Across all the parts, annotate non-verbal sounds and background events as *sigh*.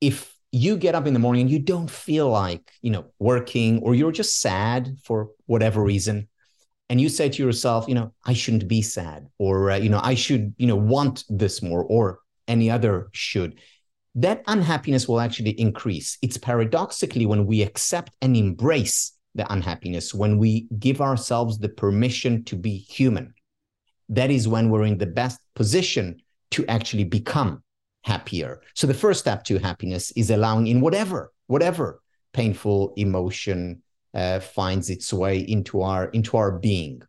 if you get up in the morning and you don't feel like you know working or you're just sad for whatever reason and you say to yourself you know i shouldn't be sad or uh, you know i should you know want this more or any other should that unhappiness will actually increase. It's paradoxically when we accept and embrace the unhappiness when we give ourselves the permission to be human that is when we're in the best position to actually become happier. So the first step to happiness is allowing in whatever, whatever painful emotion uh, finds its way into our into our being.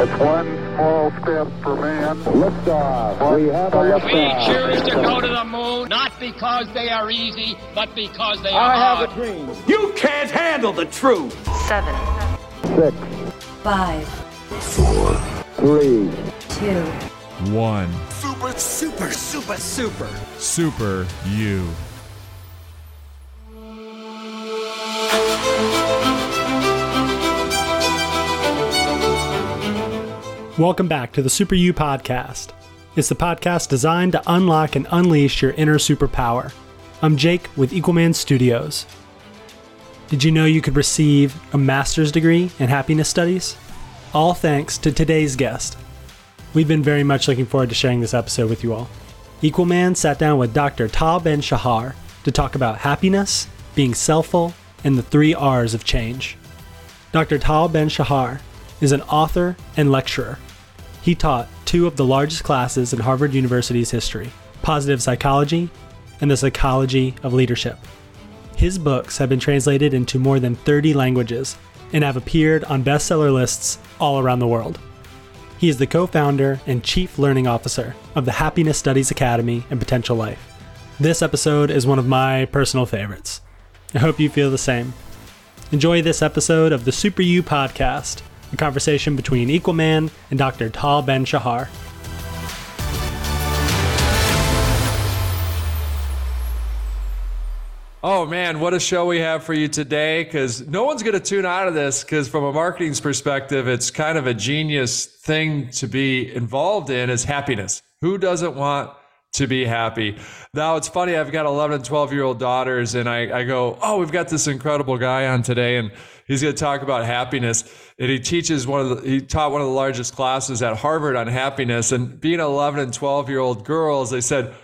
It's one small step for man. Liftoff. We have a liftoff. We choose to go to the moon not because they are easy, but because they are I hard. have a dream. You can't handle the truth. seven, Six, five, three, two, One. Super, super, super, super. Super you. Welcome back to the Super You podcast. It's the podcast designed to unlock and unleash your inner superpower. I'm Jake with Equalman Studios. Did you know you could receive a master's degree in happiness studies? All thanks to today's guest. We've been very much looking forward to sharing this episode with you all. Equalman sat down with Dr. Tal Ben Shahar to talk about happiness, being selfful, and the three R's of change. Dr. Tal Ben Shahar is an author and lecturer. He taught two of the largest classes in Harvard University's history positive psychology and the psychology of leadership. His books have been translated into more than 30 languages and have appeared on bestseller lists all around the world. He is the co founder and chief learning officer of the Happiness Studies Academy and Potentialife. This episode is one of my personal favorites. I hope you feel the same. Enjoy this episode of the Super You podcast, a conversation between Equalman and Dr. Tal Ben Shahar. Oh man, what a show we have for you today because no one's going to tune out of this because from a marketing perspective, it's kind of a genius thing to be involved in is happiness. Who doesn't want to be happy? Now it's funny, I've got 11 and 12 year old daughters and I, I go, oh, we've got this incredible guy on today and he's going to talk about happiness. And he teaches one of the, he taught one of the largest classes at Harvard on happiness and being 11 and 12 year old girls, they said,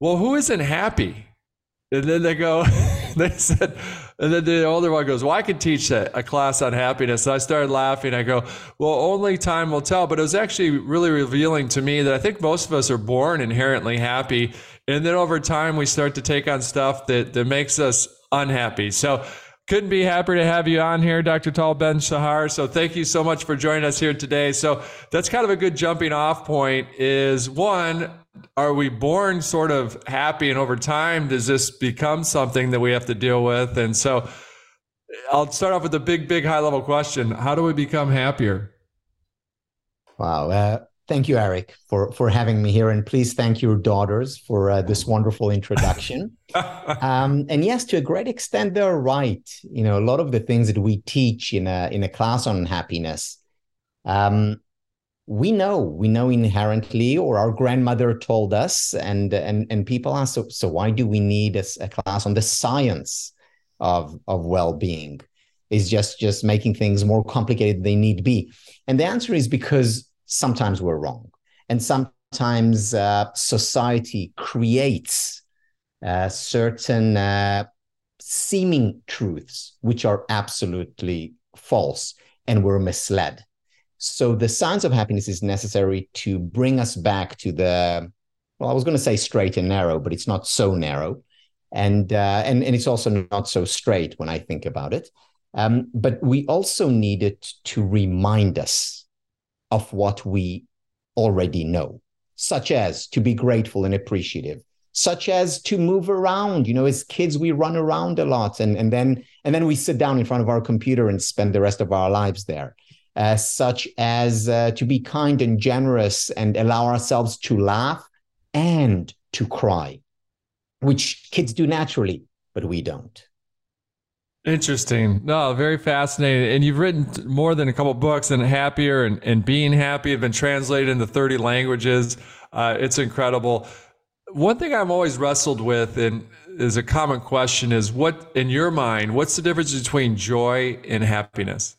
well, who isn't happy? And then they go, *laughs* they said, and then the older one goes, Well, I could teach a, a class on happiness. And I started laughing. I go, Well, only time will tell. But it was actually really revealing to me that I think most of us are born inherently happy. And then over time, we start to take on stuff that, that makes us unhappy. So, couldn't be happier to have you on here, Dr. Tal Ben Shahar. So thank you so much for joining us here today. So that's kind of a good jumping off point is one, are we born sort of happy and over time does this become something that we have to deal with? And so I'll start off with a big, big high level question. How do we become happier? Wow. Uh, thank you, Erik, for, for having me here. And please thank your daughters for uh, this wonderful introduction. *laughs* um, and yes, to a great extent, they're right. You know, a lot of the things that we teach in a, in a class on happiness, um, we know, we know inherently, or our grandmother told us, and and and people ask, so, so why do we need a, a class on the science of of well-being? Is just just making things more complicated than they need to be? And the answer is because sometimes we're wrong, and sometimes uh, society creates uh, certain uh, seeming truths which are absolutely false, and we're misled. So the science of happiness is necessary to bring us back to the well, I was going to say straight and narrow, but it's not so narrow, and uh, and and it's also not so straight when I think about it. Um, but we also need it to remind us of what we already know, such as to be grateful and appreciative, such as to move around. You know, as kids, we run around a lot, and and then and then we sit down in front of our computer and spend the rest of our lives there uh, such as uh, to be kind and generous and allow ourselves to laugh and to cry, which kids do naturally, but we don't. Interesting. No, very fascinating. And you've written more than a couple books, and Happier and, and Being Happy have been translated into 30 languages. Uh, it's incredible. One thing I'm always wrestled with, and is a common question, is what, in your mind, what's the difference between joy and happiness?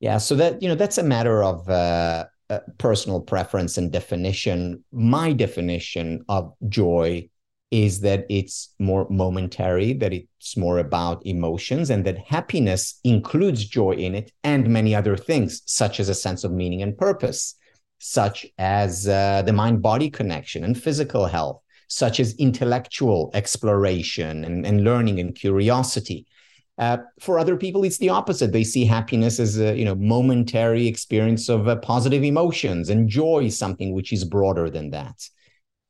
Yeah, so that you know that's a matter of uh, uh, personal preference and definition. My definition of joy is that it's more momentary, that it's more about emotions, and that happiness includes joy in it and many other things, such as a sense of meaning and purpose, such as uh, the mind body connection and physical health, such as intellectual exploration and, and learning and curiosity. Uh, for other people, it's the opposite. They see happiness as a you know momentary experience of uh, positive emotions, and joy something which is broader than that.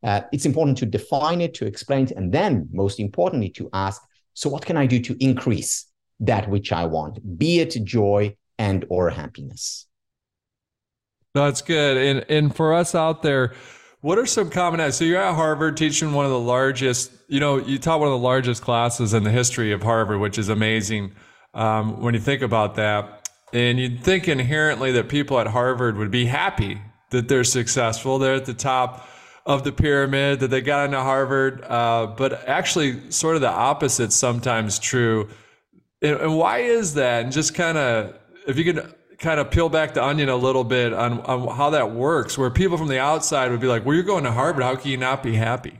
Uh, it's important to define it, to explain it, and then, most importantly, to ask: So, what can I do to increase that which I want, be it joy and or happiness? That's good. And and for us out there, what are some common? So you're at Harvard teaching one of the largest. You know, you taught one of the largest classes in the history of Harvard, which is amazing um, when you think about that. And you'd think inherently that people at Harvard would be happy that they're successful. They're at the top of the pyramid, that they got into Harvard. Uh, but actually, sort of the opposite sometimes true. And, and why is that? And just kind of, if you can kind of peel back the onion a little bit on, on how that works, where people from the outside would be like, well, you're going to Harvard. How can you not be happy?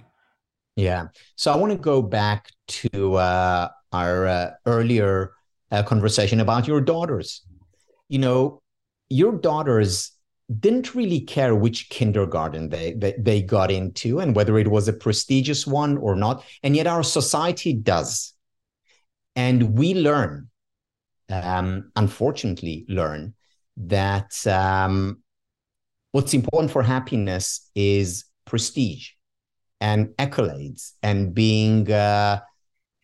Yeah. So I want to go back to uh, our uh, earlier uh, conversation about your daughters. You know, your daughters didn't really care which kindergarten they, they, they got into and whether it was a prestigious one or not. And yet our society does. And we learn um, unfortunately learn that um, what's important for happiness is prestige and accolades and being uh,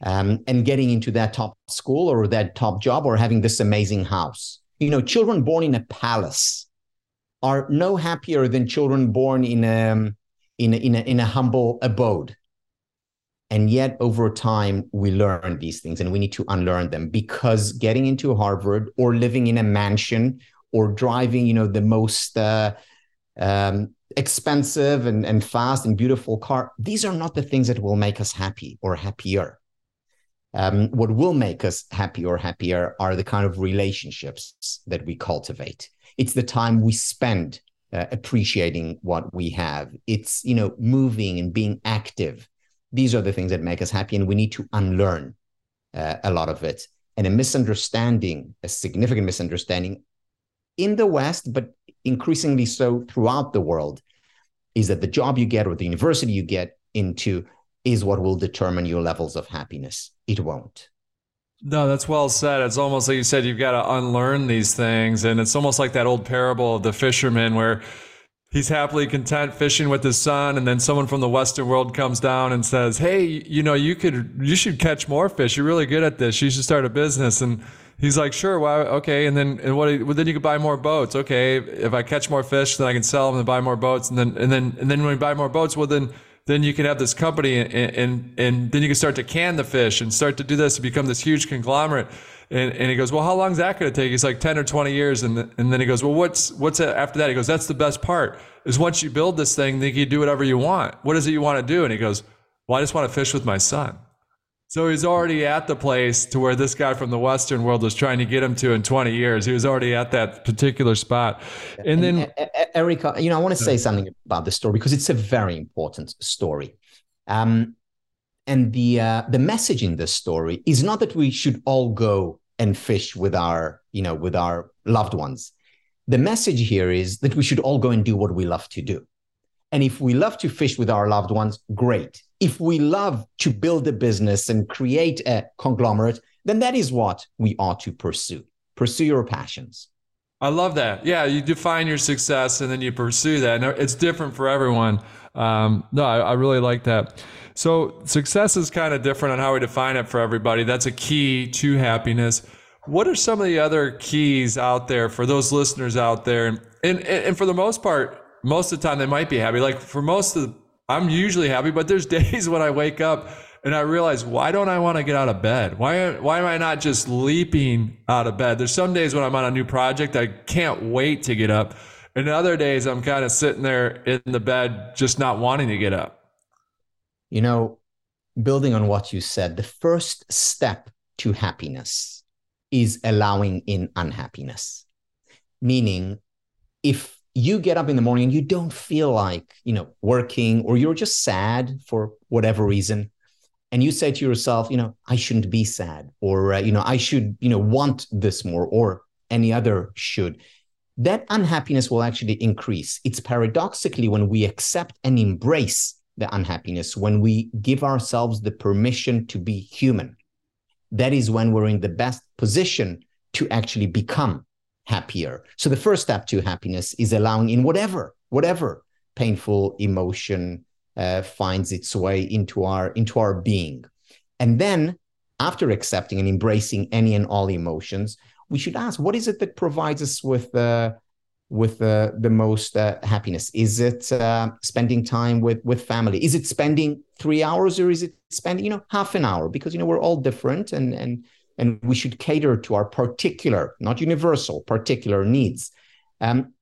um, and getting into that top school or that top job or having this amazing house. You know, children born in a palace are no happier than children born in a in a, in a, in a humble abode. And yet, over time, we learn these things and we need to unlearn them because getting into Harvard or living in a mansion or driving, you know, the most uh, um, expensive and, and fast and beautiful car, these are not the things that will make us happy or happier. Um, what will make us happy or happier are the kind of relationships that we cultivate. It's the time we spend uh, appreciating what we have. It's you know moving and being active these are the things that make us happy and we need to unlearn uh, a lot of it and a misunderstanding a significant misunderstanding in the west but increasingly so throughout the world is that the job you get or the university you get into is what will determine your levels of happiness it won't no, that's well said. It's almost like you said, you've got to unlearn these things. And it's almost like that old parable of the fisherman where he's happily content fishing with his son and then someone from the western world comes down and says hey you know you could you should catch more fish. You're really good at this. You should start a business. And he's like sure why okay. And then and what well, then you could buy more boats. Okay if i catch more fish then i can sell them and buy more boats. And then and then and then when you buy more boats well then then you can have this company and, and and then you can start to can the fish and start to do this to become this huge conglomerate and, and he goes, well, how long is that going to take? He's like 10 or 20 years. And, the, and then he goes, well, what's, what's after that? He goes, that's the best part is once you build this thing, then you do whatever you want. What is it you want to do? And he goes, well, I just want to fish with my son. So he's already at the place to where this guy from the Western world was trying to get him to in 20 years. He was already at that particular spot. And, and then, Erica, you know, I want to say something about this story because it's a very important story. Um, and the uh, the message in this story is not that we should all go and fish with our you know with our loved ones the message here is that we should all go and do what we love to do and if we love to fish with our loved ones great if we love to build a business and create a conglomerate then that is what we ought to pursue pursue your passions I love that. Yeah, you define your success and then you pursue that. And it's different for everyone. Um, no, I, I really like that. So success is kind of different on how we define it for everybody. That's a key to happiness. What are some of the other keys out there for those listeners out there? And, and, and for the most part, most of the time they might be happy. Like for most of the, I'm usually happy, but there's *laughs* days when I wake up and I realize why don't I want to get out of bed? Why, why am I not just leaping out of bed? There's some days when I'm on a new project, I can't wait to get up. And other days I'm kind of sitting there in the bed, just not wanting to get up. You know, building on what you said, the first step to happiness is allowing in unhappiness. Meaning, if you get up in the morning and you don't feel like, you know, working or you're just sad for whatever reason, and you say to yourself, you know, I shouldn't be sad, or uh, you know, I should, you know, want this more, or any other should. That unhappiness will actually increase. It's paradoxically when we accept and embrace the unhappiness, when we give ourselves the permission to be human, that is when we're in the best position to actually become happier. So the first step to happiness is allowing in whatever, whatever painful emotion, uh, finds its way into our into our being and then after accepting and embracing any and all emotions we should ask what is it that provides us with uh, with uh, the most uh, happiness? Is it uh, spending time with with family? Is it spending three hours or is it spending you know half an hour? Because you know we're all different and and and we should cater to our particular not universal particular needs. Um,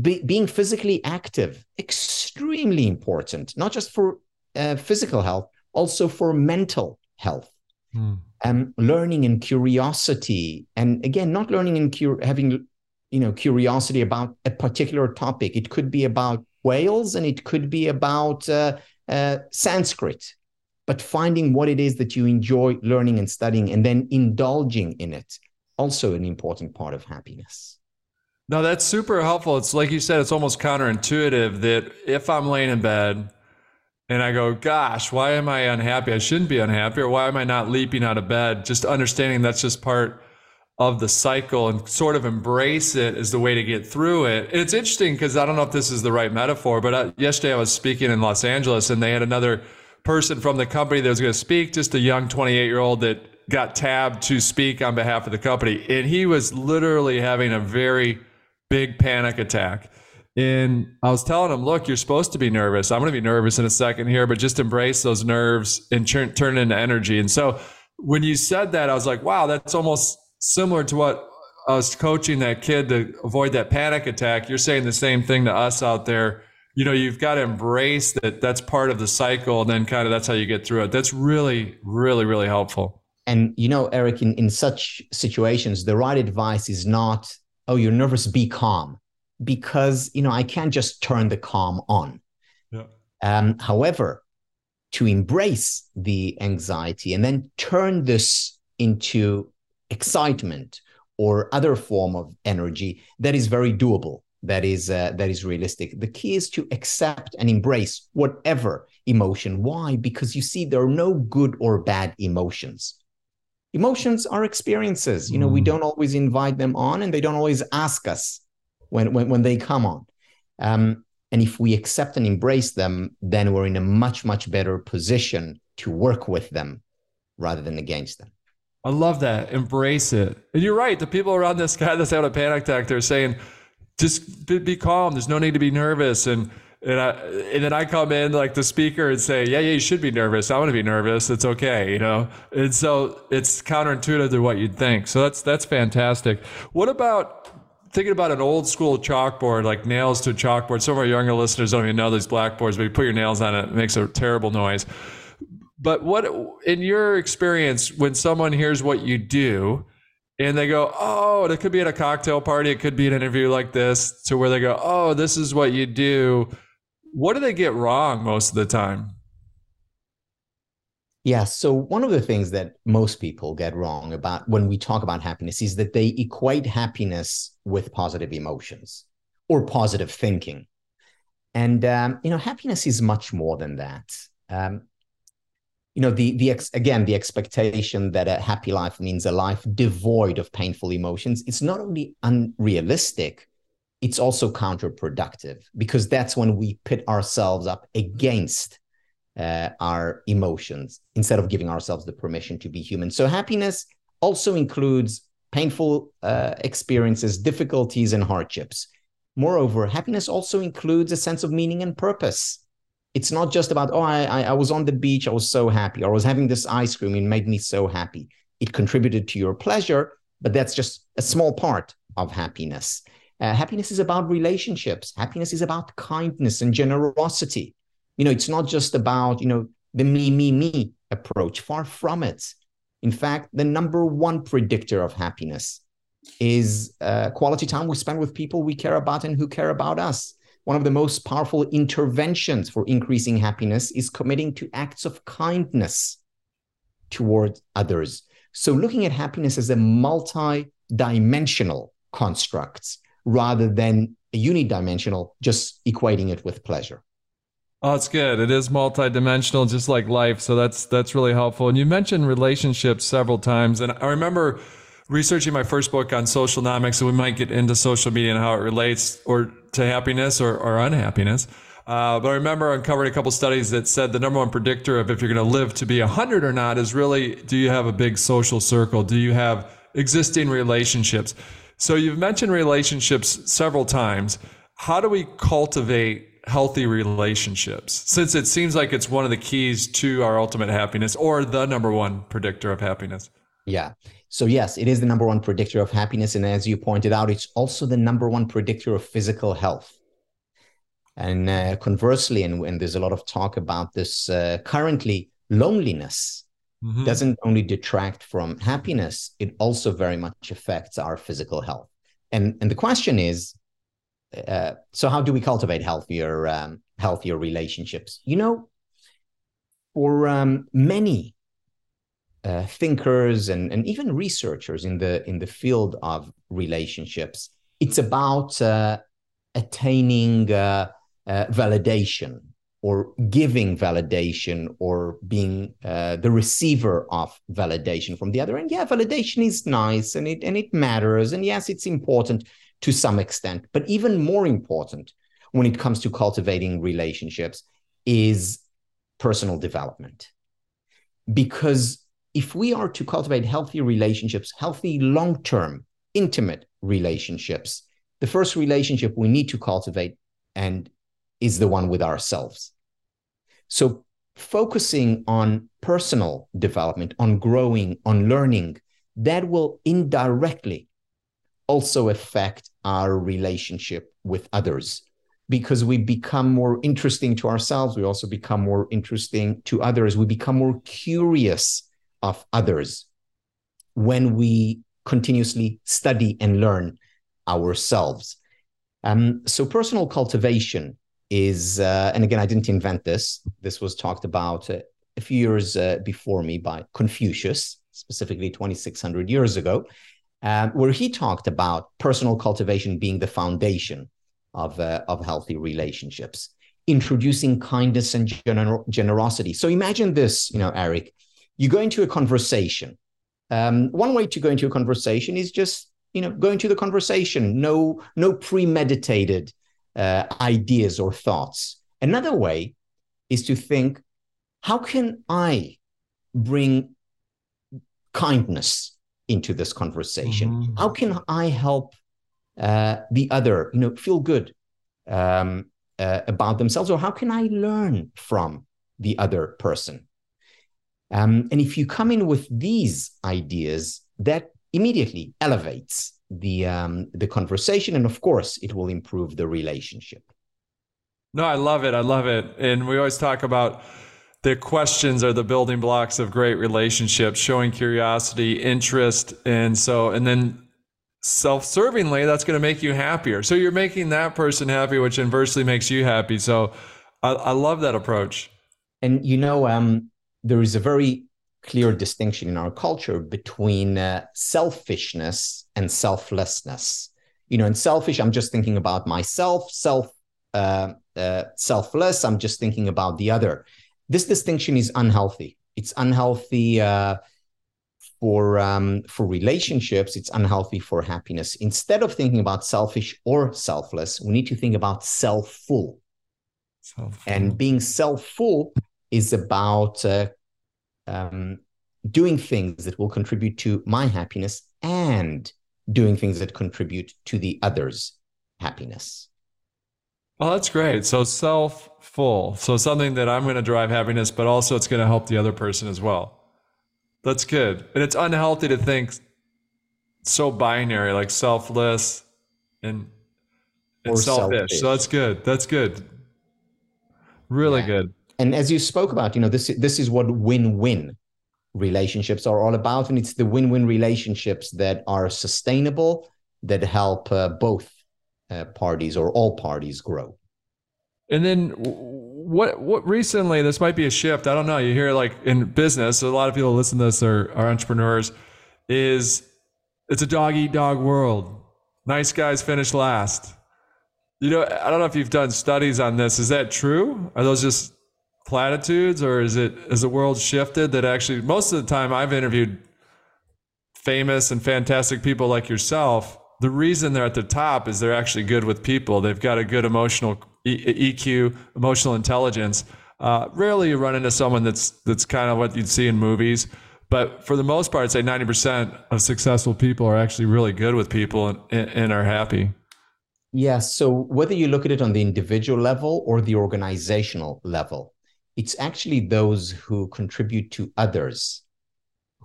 be, being physically active extremely important not just for uh, physical health also for mental health. Hmm. um, learning and curiosity and again not learning and cur- having you know curiosity about a particular topic it could be about whales and it could be about uh, uh, sanskrit but finding what it is that you enjoy learning and studying and then indulging in it also an important part of happiness no, that's super helpful. It's like you said, it's almost counterintuitive that if I'm laying in bed and I go, gosh, why am I unhappy? I shouldn't be unhappy. Or why am I not leaping out of bed? Just understanding that's just part of the cycle and sort of embrace it is the way to get through it. And it's interesting because I don't know if this is the right metaphor, but I, yesterday I was speaking in Los Angeles and they had another person from the company that was going to speak, just a young 28 year old that got tabbed to speak on behalf of the company. And he was literally having a very big panic attack. And I was telling him, look, you're supposed to be nervous. I'm going to be nervous in a second here, but just embrace those nerves and turn, turn into energy. And so when you said that, I was like, wow, that's almost similar to what I was coaching that kid to avoid that panic attack. You're saying the same thing to us out there. You know, you've got to embrace that that's part of the cycle. And then kind of that's how you get through it. That's really, really, really helpful. And, you know, Erik, in, in such situations, the right advice is not oh, you're nervous, be calm. Because, you know, I can't just turn the calm on. Yeah. Um, however, to embrace the anxiety and then turn this into excitement or other form of energy that is very doable that is uh, that is realistic. The key is to accept and embrace whatever emotion. Why? Because you see there are no good or bad emotions. Emotions are experiences. You know mm. we don't always invite them on and they don't always ask us when when, when they come on. Um, and if we accept and embrace them then we're in a much much better position to work with them rather than against them i love that embrace it and you're right the people around this guy that's having a panic attack they're saying just be calm there's no need to be nervous and and I, and then I come in like the speaker and say, yeah, yeah, you should be nervous. I want to be nervous. It's okay, you know. And so it's counterintuitive to what you'd think. So that's that's fantastic. What about thinking about an old school chalkboard, like nails to a chalkboard? Some of our younger listeners don't even know these blackboards, but you put your nails on it, it makes a terrible noise. But what, in your experience, when someone hears what you do, and they go, oh, it could be at a cocktail party, it could be an interview like this, to where they go, oh, this is what you do what do they get wrong most of the time? Yeah. So, one of the things that most people get wrong about when we talk about happiness is that they equate happiness with positive emotions or positive thinking. And, um, you know, happiness is much more than that. Um, you know, the, the ex- again, the expectation that a happy life means a life devoid of painful emotions, it's not only unrealistic, it's also counterproductive because that's when we pit ourselves up against uh, our emotions instead of giving ourselves the permission to be human. So, happiness also includes painful uh, experiences, difficulties, and hardships. Moreover, happiness also includes a sense of meaning and purpose. It's not just about, oh, I, I, I was on the beach, I was so happy, or I was having this ice cream, it made me so happy. It contributed to your pleasure, but that's just a small part of happiness. Uh, happiness is about relationships. Happiness is about kindness and generosity. You know, it's not just about, you know, the me, me, me approach. Far from it. In fact, the number one predictor of happiness is uh, quality time we spend with people we care about and who care about us. One of the most powerful interventions for increasing happiness is committing to acts of kindness toward others. So, looking at happiness as a multi dimensional construct rather than a unidimensional, just equating it with pleasure. Oh, it's good. It is multidimensional, just like life. So that's that's really helpful. And you mentioned relationships several times, and I remember researching my first book on socialnomics, so we might get into social media and how it relates or to happiness or, or unhappiness. Uh, but I remember uncovering a couple studies that said the number one predictor of if you're going to live to be 100 or not is really do you have a big social circle? Do you have existing relationships? So you've mentioned relationships several times. How do we cultivate healthy relationships since it seems like it's one of the keys to our ultimate happiness or the number one predictor of happiness? Yeah. So, yes, it is the number one predictor of happiness. And as you pointed out, it's also the number one predictor of physical health. And uh, conversely, and, and, there's a lot of talk about this uh, currently, loneliness mm-hmm. doesn't only detract from happiness, it also very much affects our physical health. And, and the question is uh, so, how do we cultivate healthier, um, healthier relationships? You know, for um, many uh, thinkers and, and even researchers in the in the field of relationships, it's about uh, attaining uh, uh, validation or giving validation or being the receiver of validation from the other. And yeah, validation is nice and it and it matters. And yes, it's important to some extent. But even more important when it comes to cultivating relationships is personal development. Because if we are to cultivate healthy relationships, healthy long term, intimate relationships, the first relationship we need to cultivate and is the one with ourselves. So focusing on personal development, on growing, on learning, that will indirectly also affect our relationship with others because we become more interesting to ourselves. We also become more interesting to others. We become more curious of others when we continuously study and learn ourselves. Um, so, personal cultivation is, uh, and again, I didn't invent this. This was talked about uh, a few years uh, before me by Confucius, specifically 2,600 years ago, um, where he talked about personal cultivation being the foundation of, uh, of healthy relationships, introducing kindness and gener- generosity. So, imagine this, you know, Erik you go into a conversation. Um, one way to go into a conversation is just you know go into the conversation. No no premeditated uh, ideas or thoughts. Another way is to think, how can I bring kindness into this conversation? Mm-hmm. How can I help uh, the other, you know, feel good um, uh, about themselves, or how can I learn from the other person? Um, and if you come in with these ideas, that immediately elevates the um, the conversation, and of course, it will improve the relationship. No, I love it. I love it. And we always talk about the questions are the building blocks of great relationships, showing curiosity, interest, and so, and then self-servingly, that's going to make you happier. So you're making that person happy, which inversely makes you happy. So I, I love that approach. And you know, um, there is a very clear distinction in our culture between uh, selfishness and selflessness. You know, in selfish, I'm just thinking about myself. Self, uh, uh, selfless, I'm just thinking about the other. This distinction is unhealthy. It's unhealthy uh, for um, for relationships. It's unhealthy for happiness. Instead of thinking about selfish or selfless, we need to think about self-full. self-full. And being self-full is about uh, um, doing things that will contribute to my happiness and doing things that contribute to the other's happiness. Well, that's great. So self full. So something that I'm going to drive happiness, but also it's going to help the other person as well. That's good. And it's unhealthy to think so binary, like selfless and, and selfish. selfish. So that's good. That's good. Really Yeah. good. And as you spoke about, you know, this this is what win-win relationships are all about, and it's the win-win relationships that are sustainable, that help uh, both uh, parties or all parties grow. And then what what recently this might be a shift. I don't know. You hear like in business, a lot of people listen to this are, are entrepreneurs, is it's a dog eat dog world. Nice guys finish last. You know, I don't know if you've done studies on this. Is that true? Are those just platitudes or is it has the world shifted that actually most of the time I've interviewed famous and fantastic people like yourself, the reason they're at the top is they're actually good with people. They've got a good emotional E- EQ, emotional intelligence. Uh, rarely you run into someone that's that's kind of what you'd see in movies, but for the most part, I'd say ninety percent of successful people are actually really good with people and, and, and are happy. Yes. So whether you look at it on the individual level or the organizational level, it's actually those who contribute to others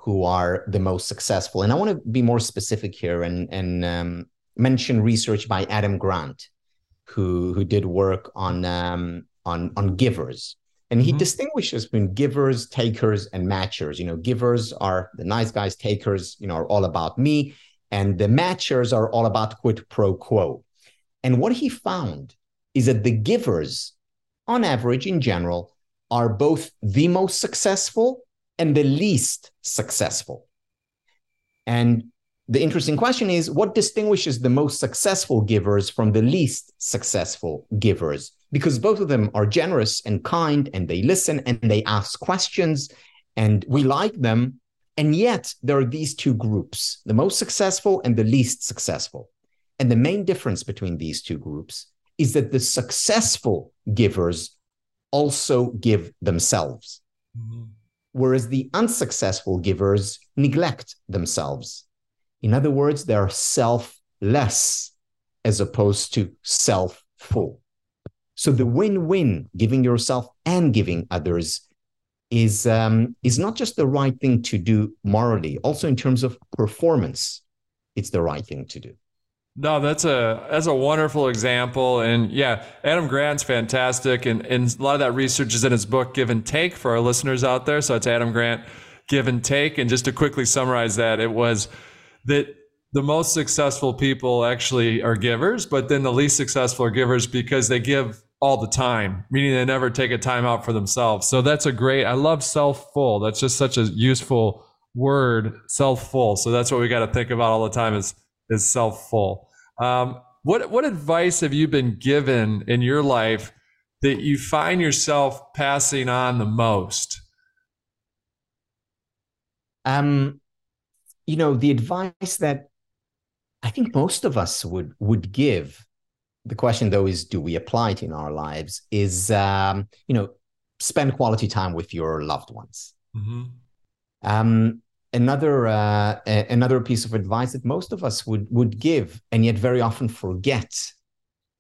who are the most successful. And I want to be more specific here and, and um, mention research by Adam Grant, who, who did work on, um, on, on givers. And he Mhm. distinguishes between givers, takers, and matchers. You know, givers are the nice guys, takers, you know, are all about me, and the matchers are all about quid pro quo. And what he found is that the givers, on average, in general, are both the most successful and the least successful. And the interesting question is what distinguishes the most successful givers from the least successful givers? Because both of them are generous and kind, and they listen and they ask questions, and we like them. And yet, there are these two groups the most successful and the least successful. And the main difference between these two groups is that the successful givers also give themselves, whereas the unsuccessful givers neglect themselves. In other words, they're selfless as opposed to self-full. So the win-win, giving yourself and giving others, is um, is not just the right thing to do morally, also in terms of performance, it's the right thing to do. No, that's a that's a wonderful example, and yeah, Adam Grant's fantastic, and and a lot of that research is in his book Give and Take for our listeners out there. So it's Adam Grant, Give and Take, and just to quickly summarize that, it was that the most successful people actually are givers, but then the least successful are givers because they give all the time, meaning they never take a time out for themselves. So that's a great. I love self full. That's just such a useful word, self full. So that's what we got to think about all the time is is self full. Um, what what advice have you been given in your life that you find yourself passing on the most? Um, you know, the advice that I think most of us would would give. The question, though, is do we apply it in our lives? Is um, you know, spend quality time with your loved ones. Mm-hmm. Um, another uh, another piece of advice that most of us would would give, and yet very often forget,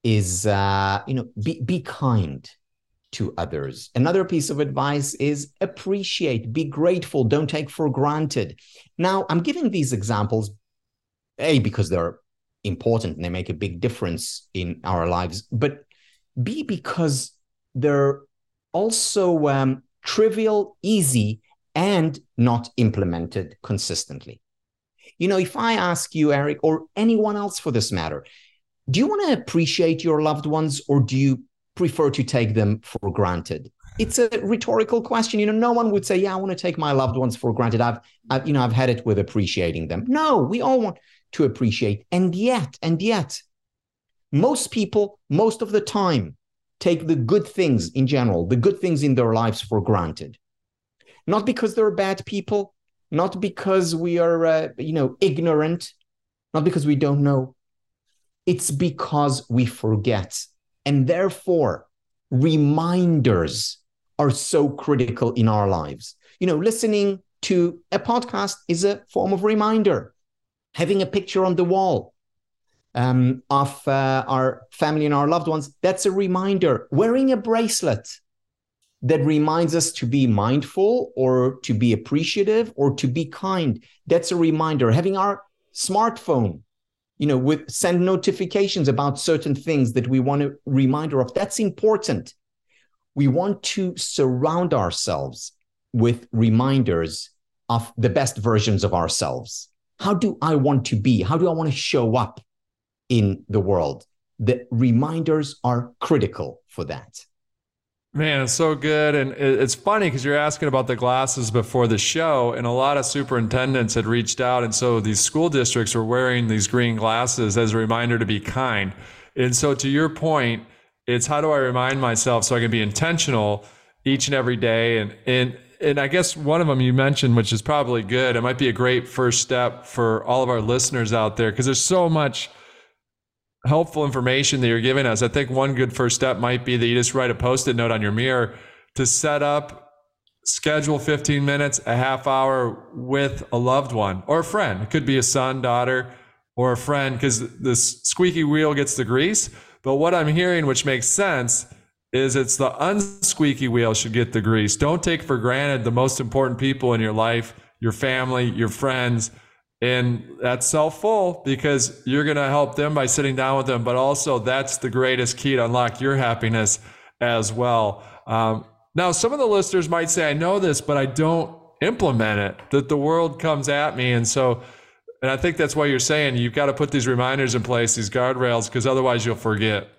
is uh, you know, be be kind to others. Another piece of advice is appreciate, be grateful, don't take for granted. Now, I'm giving these examples, A, because they're important and they make a big difference in our lives, but B, because they're also um, trivial, easy, and not implemented consistently. You know, if I ask you, Erik, or anyone else for this matter, do you want to appreciate your loved ones or do you prefer to take them for granted? It's a rhetorical question. You know, no one would say, "Yeah, I want to take my loved ones for granted." I've, I've, you know, I've had it with appreciating them. No, we all want to appreciate, and yet, and yet, most people, most of the time, take the good things in general, the good things in their lives for granted. Not because they're bad people, not because we are, uh, you know, ignorant, not because we don't know. It's because we forget. And therefore, reminders are so critical in our lives. You know, listening to a podcast is a form of reminder. Having a picture on the wall, um, of uh, our family and our loved ones, that's a reminder. Wearing a bracelet that reminds us to be mindful or to be appreciative or to be kind, that's a reminder. Having our smartphone, you know, with send notifications about certain things that we want a reminder of, that's important. We want to surround ourselves with reminders of the best versions of ourselves. How do I want to be? How do I want to show up in the world? The reminders are critical for that. Man, it's so good. And it's funny because you're asking about the glasses before the show, and a lot of superintendents had reached out. And so these school districts were wearing these green glasses as a reminder to be kind. And so, to your point, it's how do I remind myself so I can be intentional each and every day? And, and, and I guess one of them you mentioned, which is probably good, it might be a great first step for all of our listeners out there because there's so much helpful information that you're giving us. I think one good first step might be that you just write a post it note on your mirror to set up, schedule 15 minutes, a half hour with a loved one or a friend. It could be a son, daughter, or a friend because the squeaky wheel gets the grease. But what I'm hearing, which makes sense, is it's the unsqueaky wheel should get the grease. Don't take for granted the most important people in your life, your family, your friends and that's self full because you're going to help them by sitting down with them. But also, that's the greatest key to unlock your happiness as well. Um, now, some of the listeners might say, I know this, but I don't implement it, that the world comes at me. And so, and I think that's why you're saying you've got to put these reminders in place, these guardrails, because otherwise you'll forget.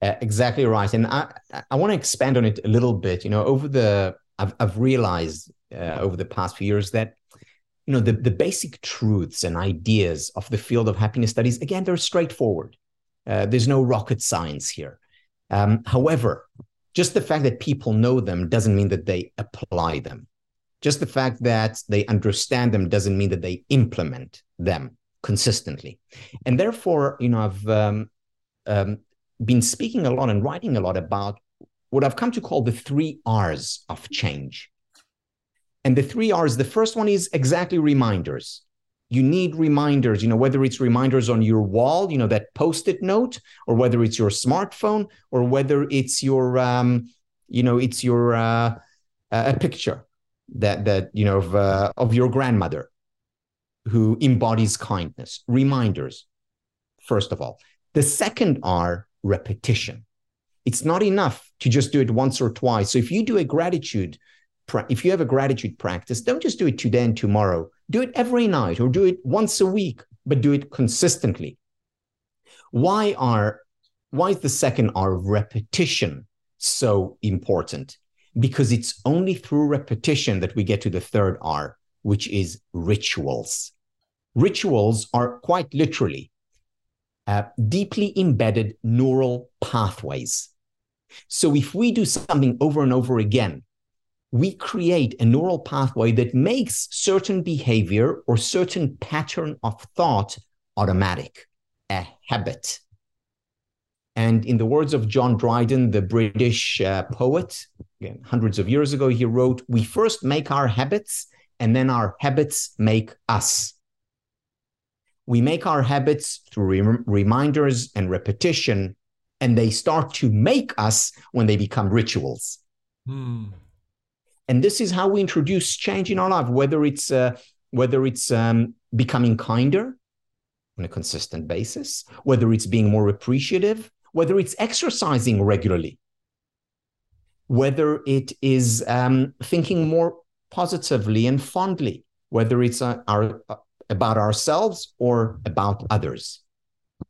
Exactly right. And I, I want to expand on it a little bit. You know, over the, I've, I've realized uh, over the past few years that you know the, the basic truths and ideas of the field of happiness studies again they're straightforward. Uh, there's no rocket science here. Um, however just the fact that people know them doesn't mean that they apply them. Just the fact that they understand them doesn't mean that they implement them consistently. And therefore you know i've um, um, been speaking a lot and writing a lot about what i've come to call the three r's of change and the three R's, the first one is exactly reminders. You need reminders, you know, whether it's reminders on your wall, you know, that post it note, or whether it's your smartphone, or whether it's your, um, you know, it's your, uh, a picture that, that, you know, of, uh, of your grandmother who embodies kindness. Reminders, first of all. The second R, repetition. It's not enough to just do it once or twice. So if you do a gratitude if you have a gratitude practice, don't just do it today and tomorrow. Do it every night or do it once a week, but do it consistently. Why are why is the second R repetition so important? Because it's only through repetition that we get to the third R, which is rituals. Rituals are quite literally uh, deeply embedded neural pathways. So if we do something over and over again, we create a neural pathway that makes certain behavior or certain pattern of thought automatic, a habit. And in the words of John Dryden, the British uh, poet, again, hundreds of years ago, he wrote, We first make our habits, and then our habits make us. We make our habits through rem- reminders and repetition, and they start to make us when they become rituals. Hmm and this is how we introduce change in our life whether it's uh, whether it's um, becoming kinder on a consistent basis whether it's being more appreciative whether it's exercising regularly whether it is um, thinking more positively and fondly whether it's uh, our, uh, about ourselves or about others.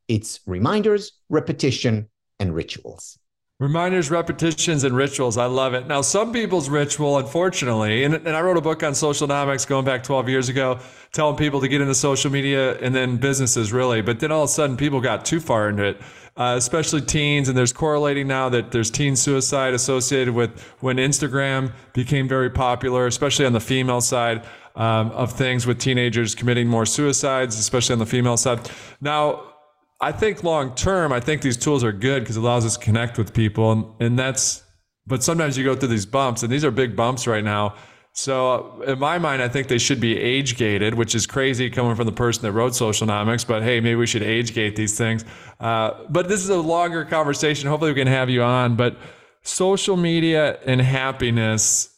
It's reminders repetition and rituals Reminders, repetitions, and rituals. I love it. Now, some people's ritual, unfortunately, and, and I wrote a book on socialnomics going back 12 years ago, telling people to get into social media and then businesses, really. But then all of a sudden, people got too far into it, uh, especially teens. And there's correlating now that there's teen suicide associated with when Instagram became very popular, especially on the female side. Um, of things with teenagers committing more suicides, especially on the female side. Now, I think long term, I think these tools are good because it allows us to connect with people. And, and that's, but sometimes you go through these bumps, and these are big bumps right now. So, uh, in my mind, I think they should be age gated, which is crazy coming from the person that wrote Socialnomics. But hey, maybe we should age gate these things. Uh, but this is a longer conversation. Hopefully, we can have you on. But social media and happiness,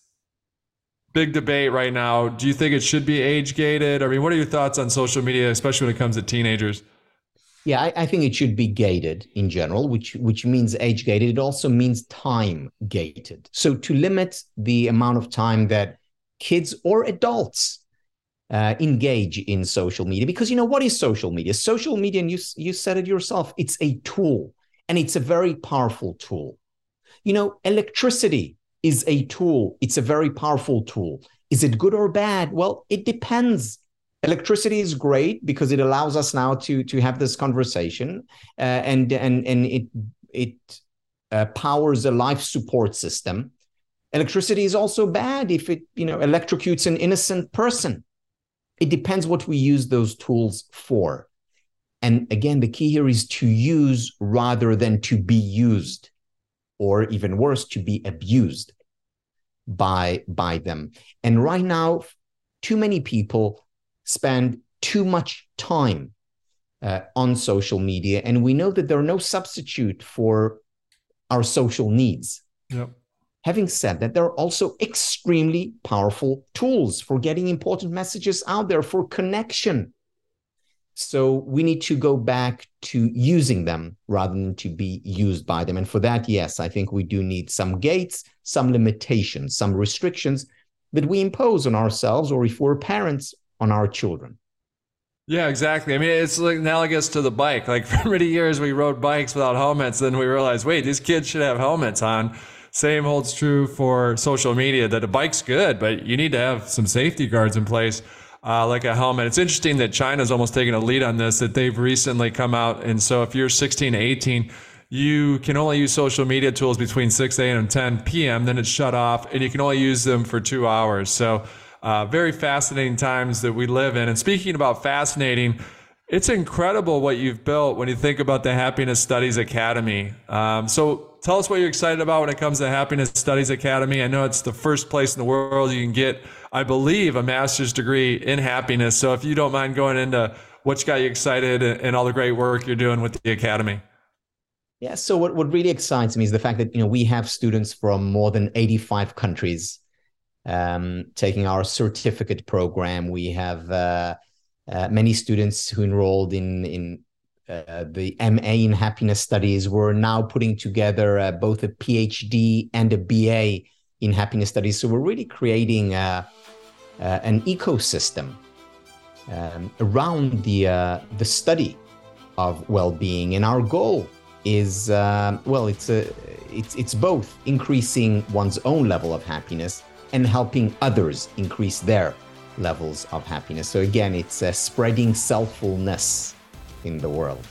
big debate right now. Do you think it should be age gated? I mean, what are your thoughts on social media, especially when it comes to teenagers? Yeah, I, I, think it should be gated in general, which which means age gated. It also means time gated. So to limit the amount of time that kids or adults uh, engage in social media because you know what is social media? Social media and you, you said it yourself it's a tool and it's a very powerful tool. You know electricity is a tool. It's a very powerful tool. Is it good or bad? Well it depends electricity is great because it allows us now to to have this conversation uh, and and and it it uh, powers a life support system Electricity is also bad if it, you know, electrocutes an innocent person. It depends what we use those tools for. And again, the key here is to use rather than to be used, or even worse, to be abused by, by them. And right now, too many people spend too much time uh, on social media, and we know that there are no substitute for our social needs. Yep. Having said that, there are also extremely powerful tools for getting important messages out there for connection. So we need to go back to using them rather than to be used by them. And for that, yes, I think we do need some gates, some limitations, some restrictions that we impose on ourselves or if we're parents on our children. Yeah, exactly. I mean, it's analogous to the bike. Like *laughs* for many years, we rode bikes without helmets. Then we realized, wait, these kids should have helmets on. Same holds true for social media that a bike's good, but you need to have some safety guards in place. Uh, like a helmet. It's interesting that China's almost taken a lead on this, that they've recently come out. And so if you're 16 to 18, you can only use social media tools between 6 a.m. and 10 p.m., then it's shut off, and you can only use them for two hours. So, uh, very fascinating times that we live in. And speaking about fascinating, it's incredible what you've built when you think about the Happiness Studies Academy. Um, so, tell us what you're excited about when it comes to Happiness Studies Academy. I know it's the first place in the world you can get, I believe, a master's degree in happiness. So, if you don't mind going into what's got you excited and all the great work you're doing with the Academy. Yeah, so what, what really excites me is the fact that you know we have students from more than 85 countries um, taking our certificate program. We have uh, uh, many students who enrolled in in uh, the MA in happiness studies We're now putting together uh, both a PhD and a BA in happiness studies. So we're really creating uh, uh, an ecosystem um, around the the study of well-being, and our goal is well, it's a it's it's both increasing one's own level of happiness and helping others increase their levels of happiness. So again, it's uh, spreading selfulness in the world.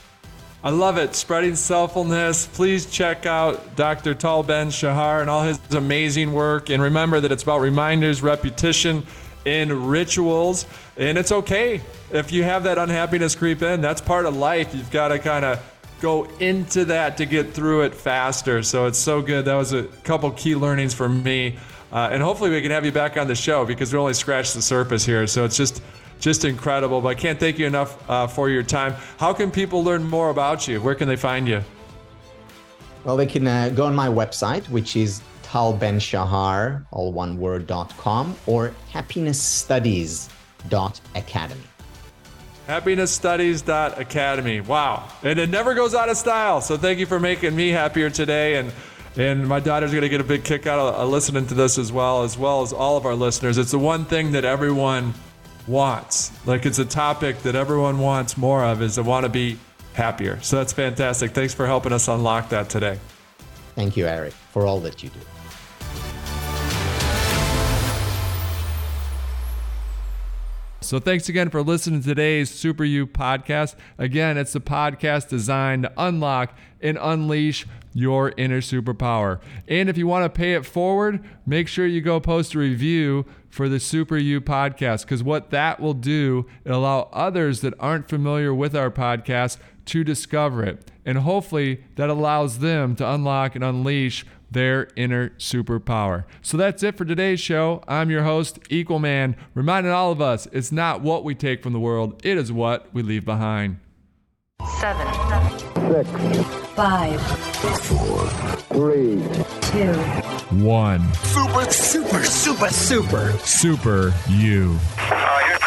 I love it. Spreading selfulness. Please check out Dr. Tal Ben Shahar and all his amazing work. And remember that it's about reminders, repetition, and rituals. And it's okay if you have that unhappiness creep in. That's part of life. You've got to kind of go into that to get through it faster. So it's so good. That was a couple key learnings for me. Uh, and hopefully we can have you back on the show because we only scratched the surface here. So it's just just incredible. But I can't thank you enough uh, for your time. How can people learn more about you? Where can they find you? Well, they can uh, go on my website, which is talbenshahar, all one word, dot com, or happinessstudies.academy. Happinessstudies.academy. Wow. And it never goes out of style. So thank you for making me happier today. And and my daughter's going to get a big kick out of uh, listening to this as well, as well as all of our listeners. It's the one thing that everyone wants. Like it's a topic that everyone wants more of is they want to be happier. So that's fantastic. Thanks for helping us unlock that today. Thank you, Erik, for all that you do. So thanks again for listening to today's Super You podcast. Again, it's a podcast designed to unlock and unleash your inner superpower. And if you want to pay it forward, make sure you go post a review for the Super You podcast because what that will do, it'll allow others that aren't familiar with our podcast to discover it. And hopefully that allows them to unlock and unleash their inner superpower. So that's it for today's show. I'm your host, Equalman, reminding all of us it's not what we take from the world, it is what we leave behind. seven, six, five, three, two, One. Super, super, super, super. Super you. Oh,